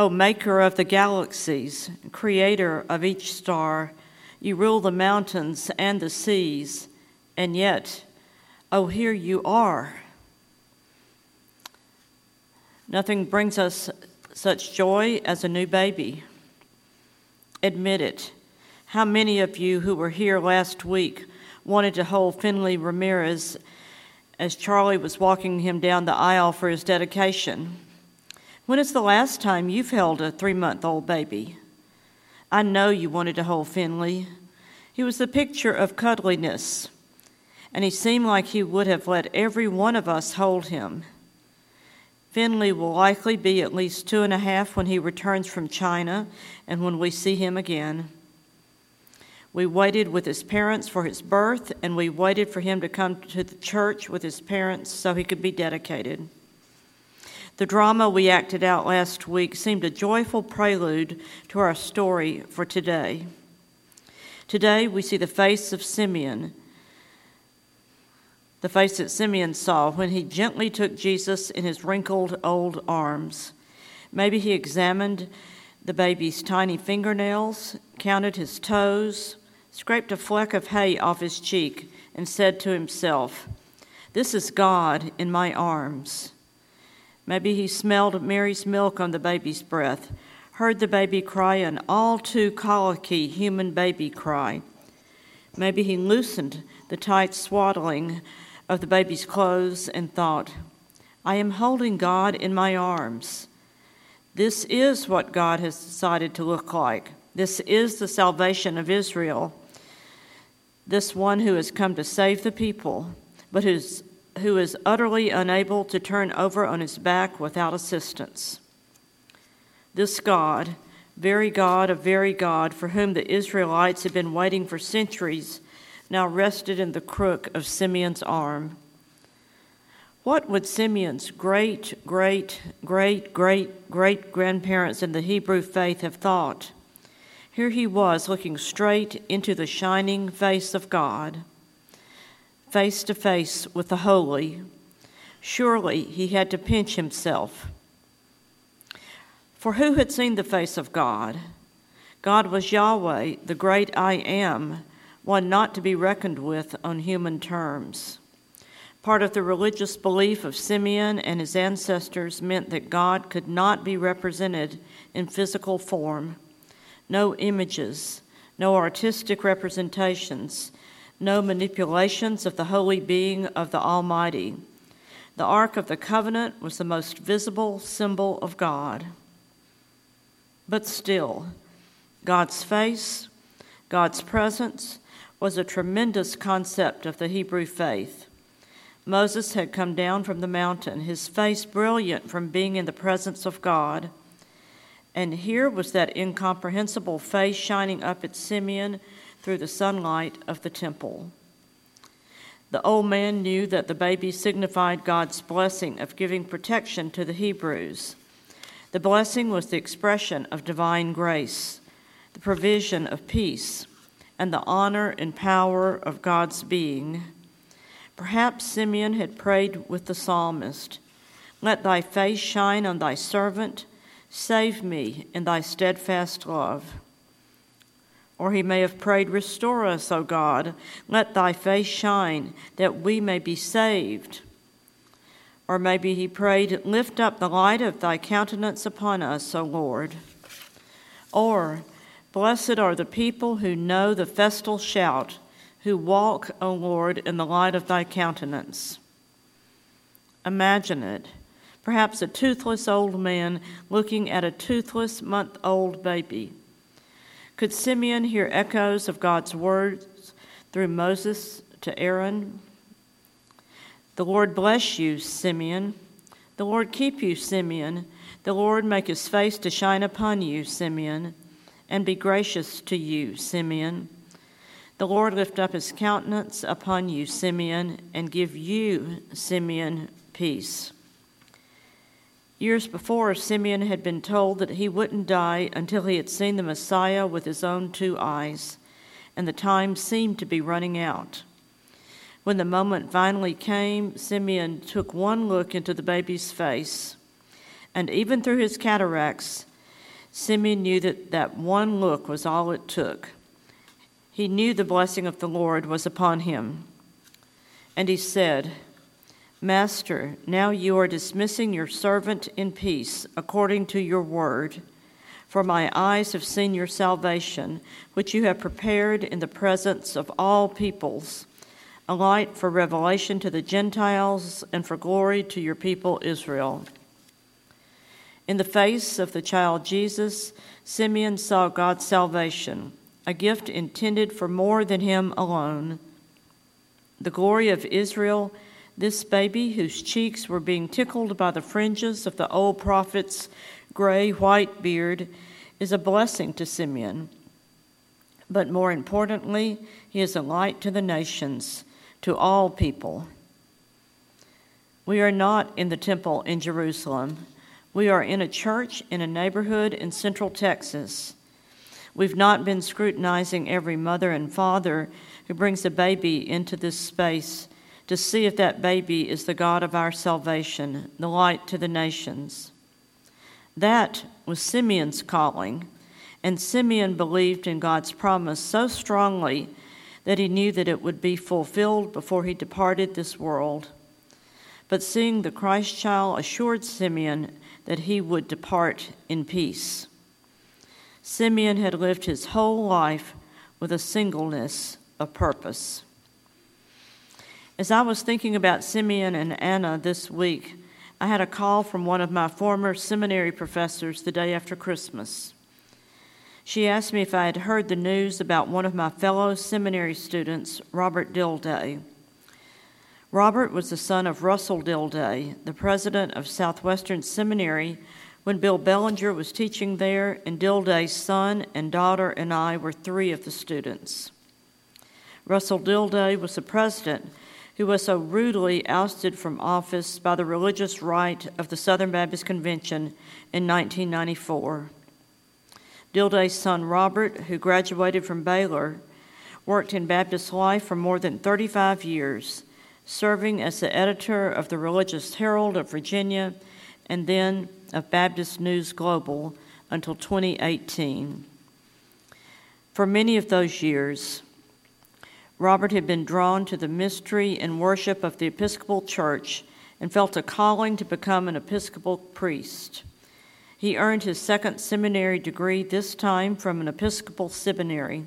O maker of the galaxies, creator of each star, you rule the mountains and the seas, and yet, oh, here you are. Nothing brings us such joy as a new baby. Admit it. How many of you who were here last week wanted to hold Finley Ramirez as Charlie was walking him down the aisle for his dedication? When is the last time you've held a three month old baby? I know you wanted to hold Finley. He was the picture of cuddliness, and he seemed like he would have let every one of us hold him. Finley will likely be at least two and a half when he returns from China and when we see him again. We waited with his parents for his birth, and we waited for him to come to the church with his parents so he could be dedicated. The drama we acted out last week seemed a joyful prelude to our story for today. Today we see the face of Simeon, the face that Simeon saw when he gently took Jesus in his wrinkled old arms. Maybe he examined the baby's tiny fingernails, counted his toes, scraped a fleck of hay off his cheek, and said to himself, This is God in my arms. Maybe he smelled Mary's milk on the baby's breath, heard the baby cry an all too colicky human baby cry. Maybe he loosened the tight swaddling of the baby's clothes and thought, I am holding God in my arms. This is what God has decided to look like. This is the salvation of Israel. This one who has come to save the people, but who's who is utterly unable to turn over on his back without assistance. This God, very God of very God, for whom the Israelites had been waiting for centuries, now rested in the crook of Simeon's arm. What would Simeon's great, great, great, great, great grandparents in the Hebrew faith have thought? Here he was looking straight into the shining face of God face to face with the holy, surely he had to pinch himself. For who had seen the face of God? God was Yahweh, the great I am, one not to be reckoned with on human terms. Part of the religious belief of Simeon and his ancestors meant that God could not be represented in physical form. No images, no artistic representations, no manipulations of the holy being of the Almighty. The Ark of the Covenant was the most visible symbol of God. But still, God's face, God's presence, was a tremendous concept of the Hebrew faith. Moses had come down from the mountain, his face brilliant from being in the presence of God. And here was that incomprehensible face shining up at Simeon through the sunlight of the temple. The old man knew that the baby signified God's blessing of giving protection to the Hebrews. The blessing was the expression of divine grace, the provision of peace, and the honor and power of God's being. Perhaps Simeon had prayed with the psalmist Let thy face shine on thy servant, save me in thy steadfast love. Or he may have prayed, Restore us, O God. Let thy face shine, that we may be saved. Or maybe he prayed, Lift up the light of thy countenance upon us, O Lord. Or, Blessed are the people who know the festal shout, who walk, O Lord, in the light of thy countenance. Imagine it. Perhaps a toothless old man looking at a toothless month old baby could Simeon hear echoes of God's words through Moses to Aaron? The Lord bless you, Simeon. The Lord keep you, Simeon. The Lord make his face to shine upon you, Simeon, and be gracious to you, Simeon. The Lord lift up his countenance upon you, Simeon, and give you, Simeon, peace. Years before, Simeon had been told that he wouldn't die until he had seen the Messiah with his own two eyes, and the time seemed to be running out. When the moment finally came, Simeon took one look into the baby's face, and even through his cataracts, Simeon knew that that one look was all it took. He knew the blessing of the Lord was upon him. And he said, Master, now you are dismissing your servant in peace, according to your word. For my eyes have seen your salvation, which you have prepared in the presence of all peoples, a light for revelation to the Gentiles and for glory to your people Israel. In the face of the child Jesus, Simeon saw God's salvation, a gift intended for more than him alone. The glory of Israel, this baby whose cheeks were being tickled by the fringes of the old prophet's gray white beard is a blessing to Simeon. But more importantly, he is a light to the nations, to all people. We are not in the temple in Jerusalem. We are in a church in a neighborhood in central Texas. We've not been scrutinizing every mother and father who brings a baby into this space to see if that baby is the God of our salvation, the light to the nations. That was Simeon's calling, and Simeon believed in God's promise so strongly that he knew that it would be fulfilled before he departed this world. But seeing the Christ child assured Simeon that he would depart in peace. Simeon had lived his whole life with a singleness of purpose. As I was thinking about Simeon and Anna this week, I had a call from one of my former seminary professors the day after Christmas. She asked me if I had heard the news about one of my fellow seminary students, Robert Dilday. Robert was the son of Russell Dilday, the president of Southwestern Seminary, when Bill Bellinger was teaching there, and Dilday's son and daughter and I were three of the students. Russell Dilday was the president who was so rudely ousted from office by the religious right of the Southern Baptist Convention in 1994. Dilday's son Robert, who graduated from Baylor, worked in Baptist life for more than 35 years, serving as the editor of the Religious Herald of Virginia and then of Baptist News Global until 2018. For many of those years, Robert had been drawn to the mystery and worship of the Episcopal Church and felt a calling to become an Episcopal priest. He earned his second seminary degree, this time from an Episcopal seminary.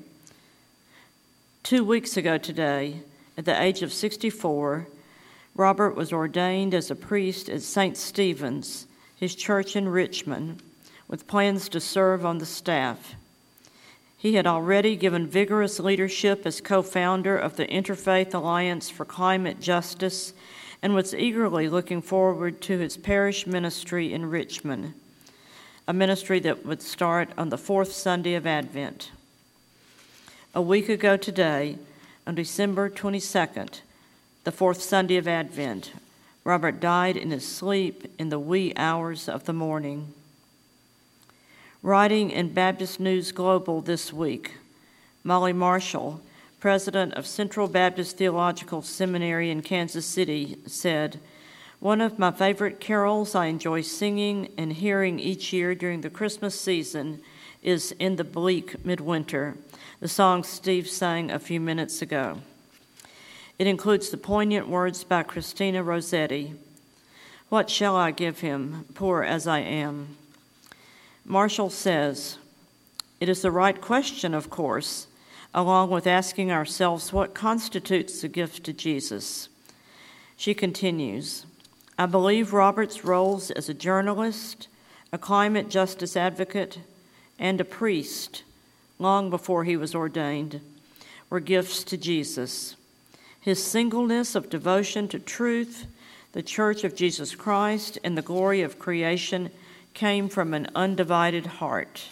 Two weeks ago today, at the age of 64, Robert was ordained as a priest at St. Stephen's, his church in Richmond, with plans to serve on the staff. He had already given vigorous leadership as co founder of the Interfaith Alliance for Climate Justice and was eagerly looking forward to his parish ministry in Richmond, a ministry that would start on the fourth Sunday of Advent. A week ago today, on December 22nd, the fourth Sunday of Advent, Robert died in his sleep in the wee hours of the morning. Writing in Baptist News Global this week, Molly Marshall, president of Central Baptist Theological Seminary in Kansas City, said, One of my favorite carols I enjoy singing and hearing each year during the Christmas season is In the Bleak Midwinter, the song Steve sang a few minutes ago. It includes the poignant words by Christina Rossetti What shall I give him, poor as I am? Marshall says, It is the right question, of course, along with asking ourselves what constitutes a gift to Jesus. She continues, I believe Robert's roles as a journalist, a climate justice advocate, and a priest, long before he was ordained, were gifts to Jesus. His singleness of devotion to truth, the Church of Jesus Christ, and the glory of creation came from an undivided heart.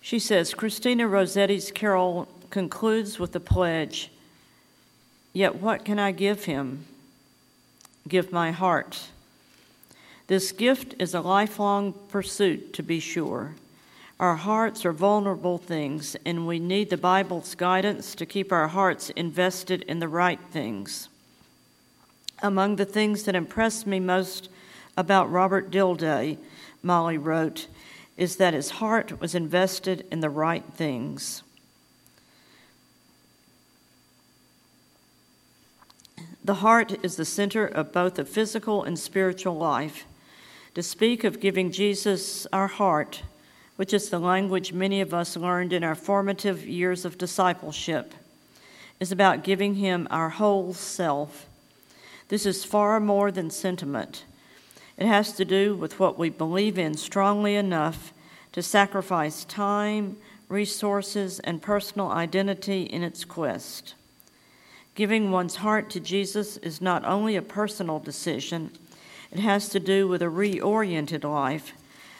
She says Christina Rossetti's carol concludes with the pledge Yet what can I give him? Give my heart. This gift is a lifelong pursuit, to be sure. Our hearts are vulnerable things, and we need the Bible's guidance to keep our hearts invested in the right things. Among the things that impressed me most about Robert Dilday Molly wrote, is that his heart was invested in the right things. The heart is the center of both the physical and spiritual life. To speak of giving Jesus our heart, which is the language many of us learned in our formative years of discipleship, is about giving him our whole self. This is far more than sentiment. It has to do with what we believe in strongly enough to sacrifice time, resources, and personal identity in its quest. Giving one's heart to Jesus is not only a personal decision, it has to do with a reoriented life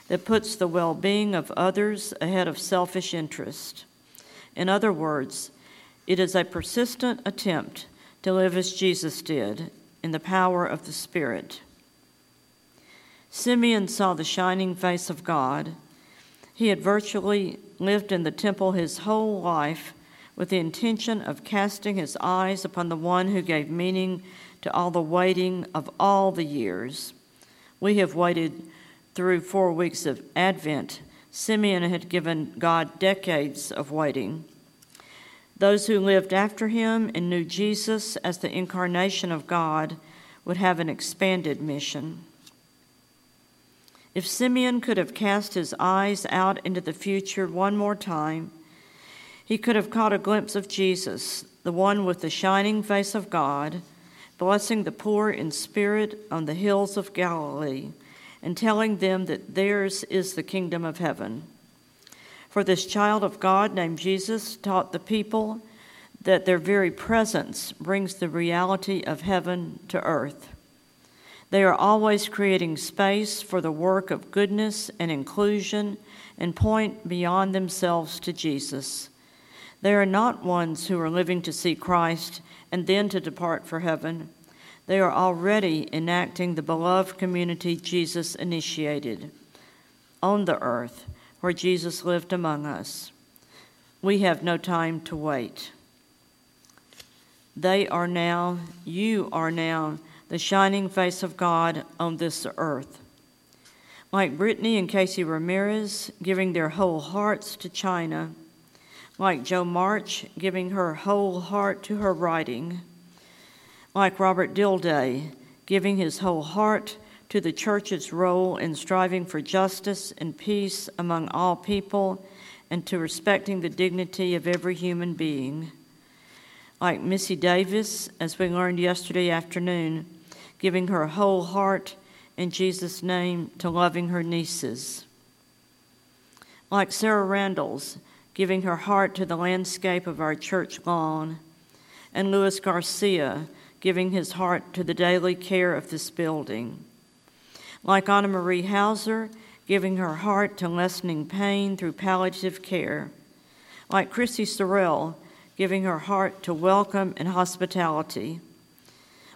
that puts the well being of others ahead of selfish interest. In other words, it is a persistent attempt to live as Jesus did in the power of the Spirit. Simeon saw the shining face of God. He had virtually lived in the temple his whole life with the intention of casting his eyes upon the one who gave meaning to all the waiting of all the years. We have waited through four weeks of Advent. Simeon had given God decades of waiting. Those who lived after him and knew Jesus as the incarnation of God would have an expanded mission. If Simeon could have cast his eyes out into the future one more time, he could have caught a glimpse of Jesus, the one with the shining face of God, blessing the poor in spirit on the hills of Galilee, and telling them that theirs is the kingdom of heaven. For this child of God named Jesus taught the people that their very presence brings the reality of heaven to earth. They are always creating space for the work of goodness and inclusion and point beyond themselves to Jesus. They are not ones who are living to see Christ and then to depart for heaven. They are already enacting the beloved community Jesus initiated on the earth where Jesus lived among us. We have no time to wait. They are now, you are now, the shining face of God on this earth. Like Brittany and Casey Ramirez giving their whole hearts to China like Jo March giving her whole heart to her writing, like Robert Dilday giving his whole heart to the church's role in striving for justice and peace among all people and to respecting the dignity of every human being. Like Missy Davis, as we learned yesterday afternoon, giving her whole heart in Jesus' name to loving her nieces. Like Sarah Randalls, giving her heart to the landscape of our church lawn, and Louis Garcia giving his heart to the daily care of this building. Like Anna Marie Hauser, giving her heart to lessening pain through palliative care. Like Chrissy Sorrell, giving her heart to welcome and hospitality.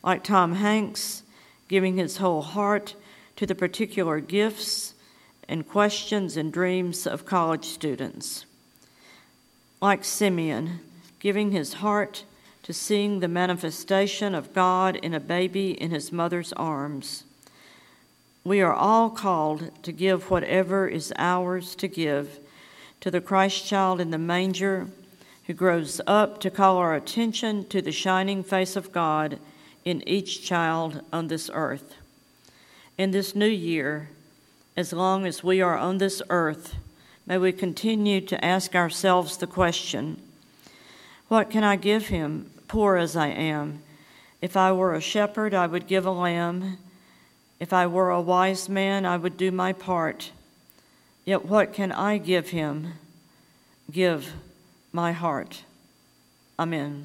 Like Tom Hanks, giving his whole heart to the particular gifts and questions and dreams of college students like Simeon, giving his heart to seeing the manifestation of God in a baby in his mother's arms. We are all called to give whatever is ours to give to the Christ child in the manger who grows up to call our attention to the shining face of God in each child on this earth. In this new year, as long as we are on this earth, May we continue to ask ourselves the question What can I give him, poor as I am? If I were a shepherd, I would give a lamb. If I were a wise man, I would do my part. Yet what can I give him? Give my heart. Amen.